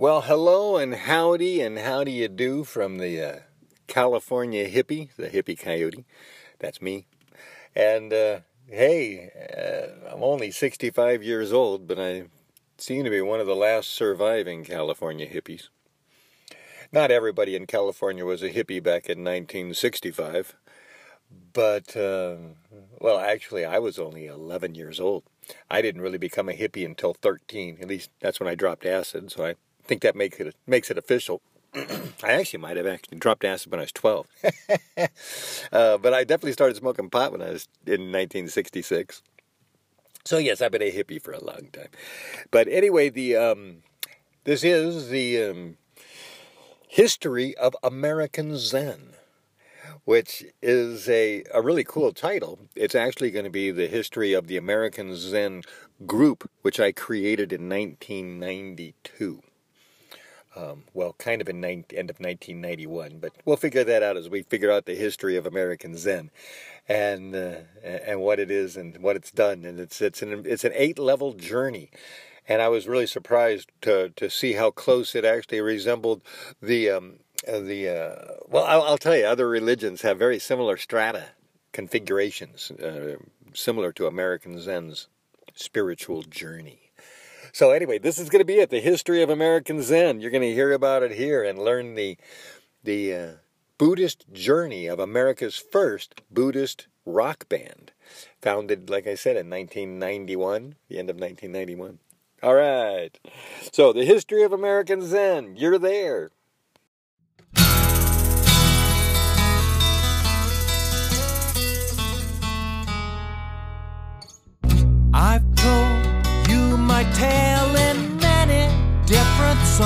Well, hello and howdy and how do you do from the uh, California hippie, the hippie coyote. That's me. And uh, hey, uh, I'm only 65 years old, but I seem to be one of the last surviving California hippies. Not everybody in California was a hippie back in 1965, but, uh, well, actually, I was only 11 years old. I didn't really become a hippie until 13. At least that's when I dropped acid, so I think that makes it makes it official. I actually might have actually dropped acid when I was 12. uh, but I definitely started smoking pot when I was in 1966. So yes, I've been a hippie for a long time. But anyway, the um, this is the um, history of American Zen, which is a, a really cool title. It's actually going to be the history of the American Zen group, which I created in 1992 um, well, kind of in end of 1991, but we'll figure that out as we figure out the history of American Zen, and uh, and what it is and what it's done, and it's it's an it's an eight level journey, and I was really surprised to to see how close it actually resembled the um, uh, the uh, well, I'll, I'll, tell you, other religions have very similar strata configurations, uh, similar to American Zen's spiritual journey. So anyway, this is going to be it. The history of American Zen. You're going to hear about it here and learn the the uh, Buddhist journey of America's first Buddhist rock band, founded, like I said, in 1991, the end of 1991. All right. So the history of American Zen. You're there.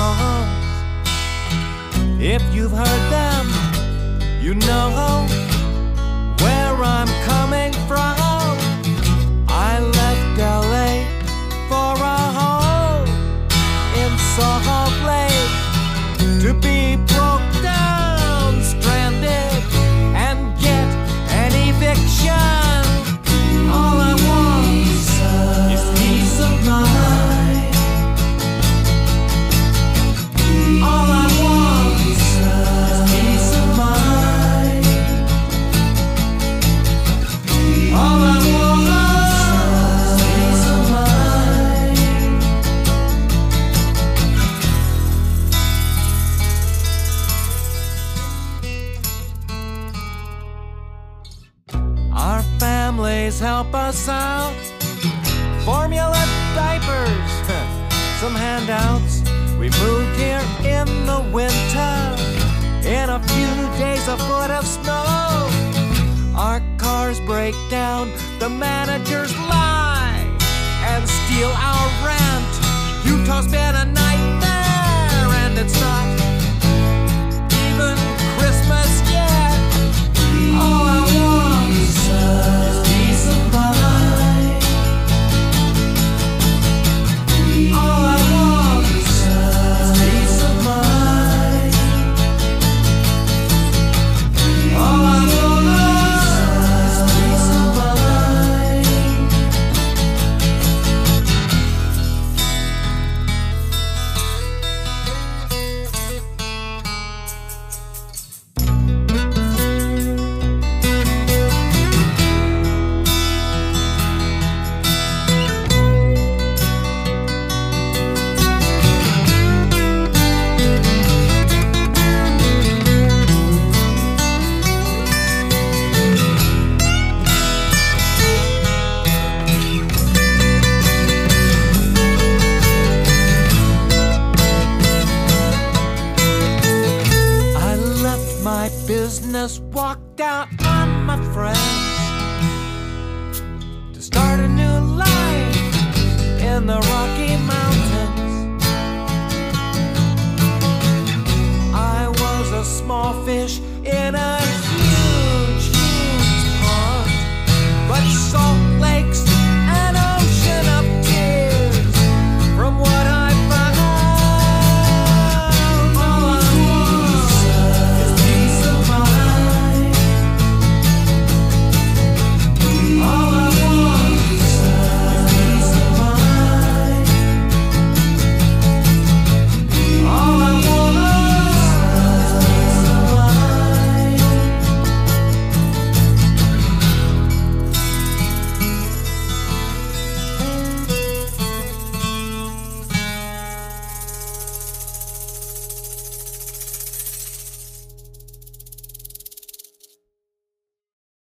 Songs. If you've heard them, you know where I'm coming help us out. Formula diapers, some handouts. We moved here in the winter. In a few days, a foot of snow. Our cars break down, the managers lie and steal our rent. Utah's been a